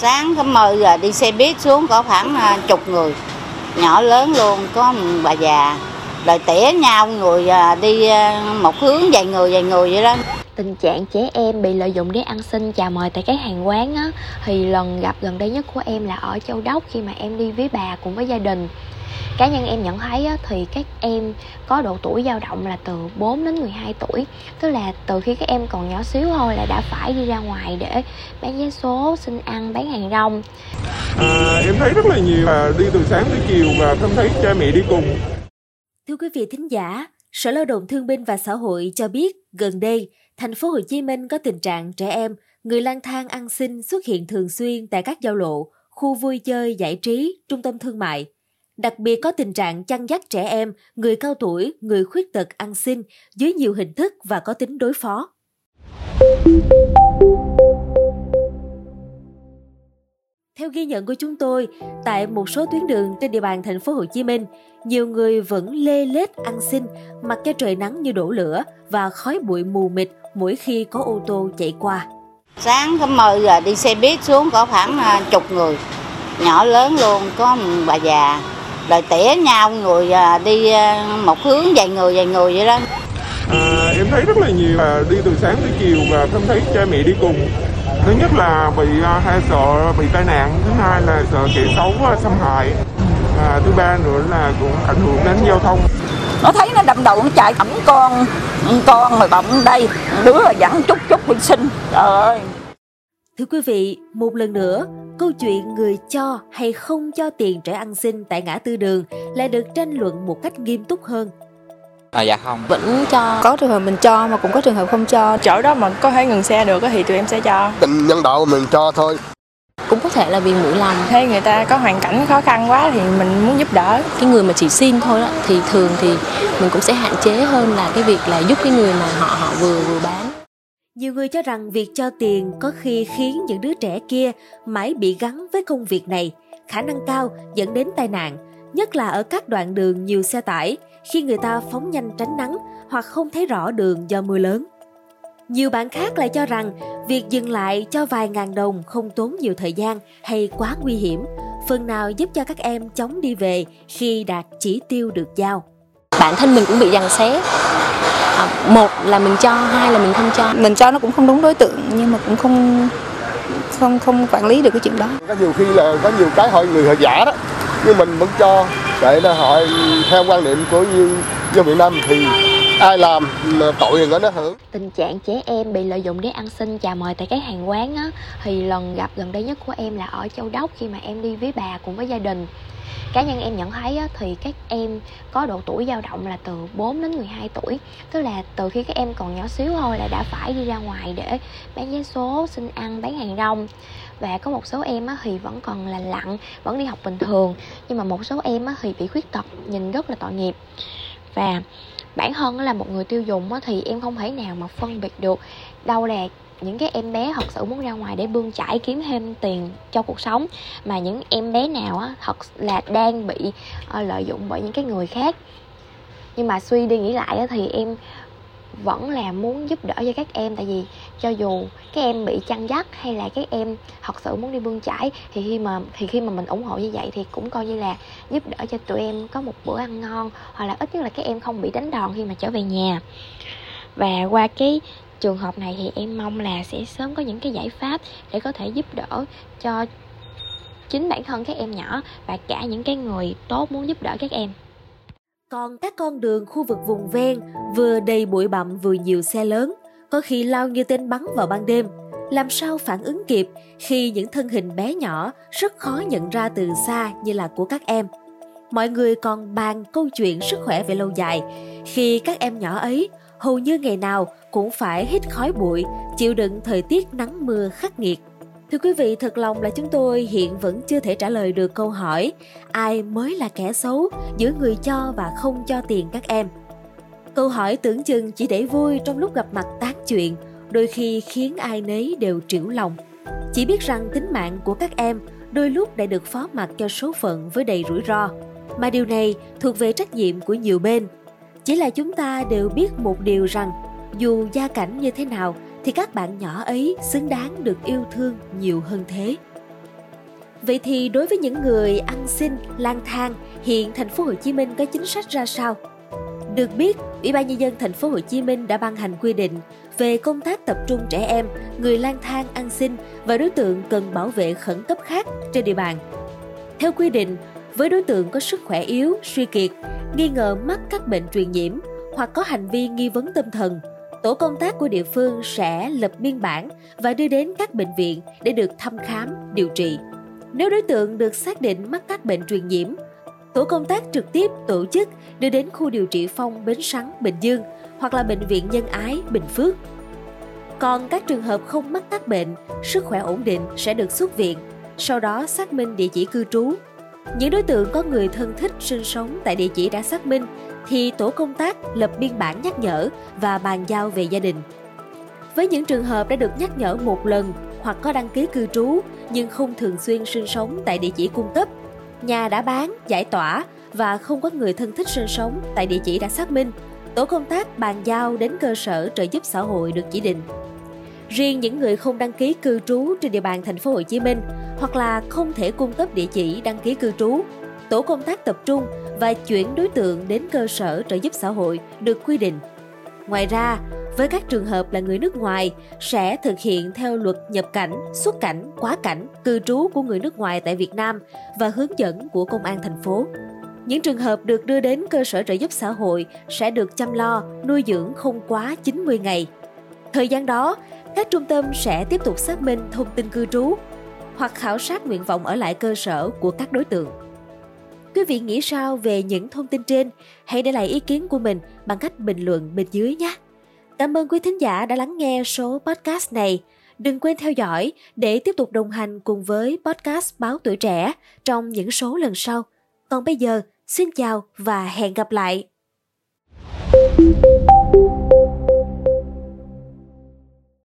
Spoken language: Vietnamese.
Sáng có mơ giờ đi xe buýt xuống có khoảng à, chục người, nhỏ lớn luôn, có bà già. Rồi tỉa nhau người à, đi à, một hướng vài người vài người vậy đó. tình trạng trẻ em bị lợi dụng để ăn xin chào mời tại các hàng quán á thì lần gặp gần đây nhất của em là ở Châu Đốc khi mà em đi với bà cùng với gia đình cá nhân em nhận thấy á, thì các em có độ tuổi dao động là từ 4 đến 12 tuổi tức là từ khi các em còn nhỏ xíu thôi là đã phải đi ra ngoài để bán vé số xin ăn bán hàng rong À, em thấy rất là nhiều là đi từ sáng tới chiều và không thấy cha mẹ đi cùng. Thưa quý vị thính giả, Sở Lao động Thương binh và Xã hội cho biết gần đây, thành phố Hồ Chí Minh có tình trạng trẻ em, người lang thang ăn xin xuất hiện thường xuyên tại các giao lộ, khu vui chơi, giải trí, trung tâm thương mại. Đặc biệt có tình trạng chăn dắt trẻ em, người cao tuổi, người khuyết tật ăn xin dưới nhiều hình thức và có tính đối phó. Theo ghi nhận của chúng tôi, tại một số tuyến đường trên địa bàn thành phố Hồ Chí Minh, nhiều người vẫn lê lết ăn xin, mặc cho trời nắng như đổ lửa và khói bụi mù mịt mỗi khi có ô tô chạy qua. Sáng có 10 giờ đi xe buýt xuống có khoảng à, chục người, nhỏ lớn luôn, có bà già. Rồi tỉa nhau người à, đi à, một hướng vài người vài người vậy đó. À, em thấy rất là nhiều là đi từ sáng tới chiều và không thấy cha mẹ đi cùng. Thứ nhất là bị à, hay sợ bị tai nạn, thứ hai là sợ kẻ xấu xâm hại. À, thứ ba nữa là cũng ảnh hưởng đến giao thông. nó thấy nó đâm đầu nó chạy ẩm con con mà bỗng đây đứa là dẫn chút chút đi sinh trời ơi Thưa quý vị, một lần nữa, câu chuyện người cho hay không cho tiền trẻ ăn xin tại ngã tư đường lại được tranh luận một cách nghiêm túc hơn. À, dạ không. Vẫn cho. Có trường hợp mình cho mà cũng có trường hợp không cho. Chỗ đó mà có thể ngừng xe được á thì tụi em sẽ cho. Tình nhân đạo mình cho thôi. Cũng có thể là vì mũi lòng. Thấy người ta có hoàn cảnh khó khăn quá thì mình muốn giúp đỡ. Cái người mà chỉ xin thôi đó thì thường thì mình cũng sẽ hạn chế hơn là cái việc là giúp cái người mà họ họ vừa vừa bán nhiều người cho rằng việc cho tiền có khi khiến những đứa trẻ kia mãi bị gắn với công việc này, khả năng cao dẫn đến tai nạn, nhất là ở các đoạn đường nhiều xe tải khi người ta phóng nhanh tránh nắng hoặc không thấy rõ đường do mưa lớn. Nhiều bạn khác lại cho rằng việc dừng lại cho vài ngàn đồng không tốn nhiều thời gian hay quá nguy hiểm, phần nào giúp cho các em chóng đi về khi đạt chỉ tiêu được giao. bản thân mình cũng bị giằng xé một là mình cho hai là mình không cho. Mình cho nó cũng không đúng đối tượng nhưng mà cũng không không không quản lý được cái chuyện đó. Có nhiều khi là có nhiều cái họ người họ giả đó nhưng mình vẫn cho. Để là họ theo quan niệm của như dân Việt Nam thì ai làm là tội thì nó hưởng. Tình trạng trẻ em bị lợi dụng để ăn xin chào mời tại các hàng quán á thì lần gặp gần đây nhất của em là ở Châu Đốc khi mà em đi với bà cùng với gia đình cá nhân em nhận thấy á, thì các em có độ tuổi dao động là từ 4 đến 12 tuổi. Tức là từ khi các em còn nhỏ xíu thôi là đã phải đi ra ngoài để bán vé số xin ăn bán hàng rong. Và có một số em á, thì vẫn còn là lặng vẫn đi học bình thường. Nhưng mà một số em á, thì bị khuyết tật nhìn rất là tội nghiệp. Và bản thân là một người tiêu dùng á, thì em không thể nào mà phân biệt được đâu là những cái em bé thật sự muốn ra ngoài để bươn chải kiếm thêm tiền cho cuộc sống. Mà những em bé nào á thật là đang bị uh, lợi dụng bởi những cái người khác. Nhưng mà suy đi nghĩ lại á, thì em vẫn là muốn giúp đỡ cho các em. Tại vì cho dù các em bị chăn dắt hay là các em thật sự muốn đi bươn chải thì khi mà thì khi mà mình ủng hộ như vậy thì cũng coi như là giúp đỡ cho tụi em có một bữa ăn ngon hoặc là ít nhất là các em không bị đánh đòn khi mà trở về nhà. Và qua cái trường hợp này thì em mong là sẽ sớm có những cái giải pháp để có thể giúp đỡ cho chính bản thân các em nhỏ và cả những cái người tốt muốn giúp đỡ các em Còn các con đường khu vực vùng ven vừa đầy bụi bặm vừa nhiều xe lớn, có khi lao như tên bắn vào ban đêm. Làm sao phản ứng kịp khi những thân hình bé nhỏ rất khó nhận ra từ xa như là của các em. Mọi người còn bàn câu chuyện sức khỏe về lâu dài khi các em nhỏ ấy hầu như ngày nào cũng phải hít khói bụi, chịu đựng thời tiết nắng mưa khắc nghiệt. Thưa quý vị, thật lòng là chúng tôi hiện vẫn chưa thể trả lời được câu hỏi ai mới là kẻ xấu giữa người cho và không cho tiền các em. Câu hỏi tưởng chừng chỉ để vui trong lúc gặp mặt tán chuyện, đôi khi khiến ai nấy đều trĩu lòng. Chỉ biết rằng tính mạng của các em đôi lúc đã được phó mặc cho số phận với đầy rủi ro, mà điều này thuộc về trách nhiệm của nhiều bên. Chỉ là chúng ta đều biết một điều rằng dù gia cảnh như thế nào thì các bạn nhỏ ấy xứng đáng được yêu thương nhiều hơn thế. Vậy thì đối với những người ăn xin, lang thang, hiện thành phố Hồ Chí Minh có chính sách ra sao? Được biết, Ủy ban nhân dân thành phố Hồ Chí Minh đã ban hành quy định về công tác tập trung trẻ em, người lang thang ăn xin và đối tượng cần bảo vệ khẩn cấp khác trên địa bàn. Theo quy định, với đối tượng có sức khỏe yếu, suy kiệt, nghi ngờ mắc các bệnh truyền nhiễm hoặc có hành vi nghi vấn tâm thần, tổ công tác của địa phương sẽ lập biên bản và đưa đến các bệnh viện để được thăm khám, điều trị. Nếu đối tượng được xác định mắc các bệnh truyền nhiễm, tổ công tác trực tiếp tổ chức đưa đến khu điều trị phong Bến Sắn, Bình Dương hoặc là bệnh viện Nhân Ái, Bình Phước. Còn các trường hợp không mắc các bệnh, sức khỏe ổn định sẽ được xuất viện, sau đó xác minh địa chỉ cư trú. Những đối tượng có người thân thích sinh sống tại địa chỉ đã xác minh thì tổ công tác lập biên bản nhắc nhở và bàn giao về gia đình. Với những trường hợp đã được nhắc nhở một lần hoặc có đăng ký cư trú nhưng không thường xuyên sinh sống tại địa chỉ cung cấp, nhà đã bán, giải tỏa và không có người thân thích sinh sống tại địa chỉ đã xác minh, tổ công tác bàn giao đến cơ sở trợ giúp xã hội được chỉ định. Riêng những người không đăng ký cư trú trên địa bàn thành phố Hồ Chí Minh hoặc là không thể cung cấp địa chỉ đăng ký cư trú, tổ công tác tập trung và chuyển đối tượng đến cơ sở trợ giúp xã hội được quy định. Ngoài ra, với các trường hợp là người nước ngoài sẽ thực hiện theo luật nhập cảnh, xuất cảnh, quá cảnh, cư trú của người nước ngoài tại Việt Nam và hướng dẫn của công an thành phố. Những trường hợp được đưa đến cơ sở trợ giúp xã hội sẽ được chăm lo, nuôi dưỡng không quá 90 ngày. Thời gian đó, các trung tâm sẽ tiếp tục xác minh thông tin cư trú hoặc khảo sát nguyện vọng ở lại cơ sở của các đối tượng. Quý vị nghĩ sao về những thông tin trên? Hãy để lại ý kiến của mình bằng cách bình luận bên dưới nhé. Cảm ơn quý thính giả đã lắng nghe số podcast này. Đừng quên theo dõi để tiếp tục đồng hành cùng với podcast Báo Tuổi Trẻ trong những số lần sau. Còn bây giờ, xin chào và hẹn gặp lại.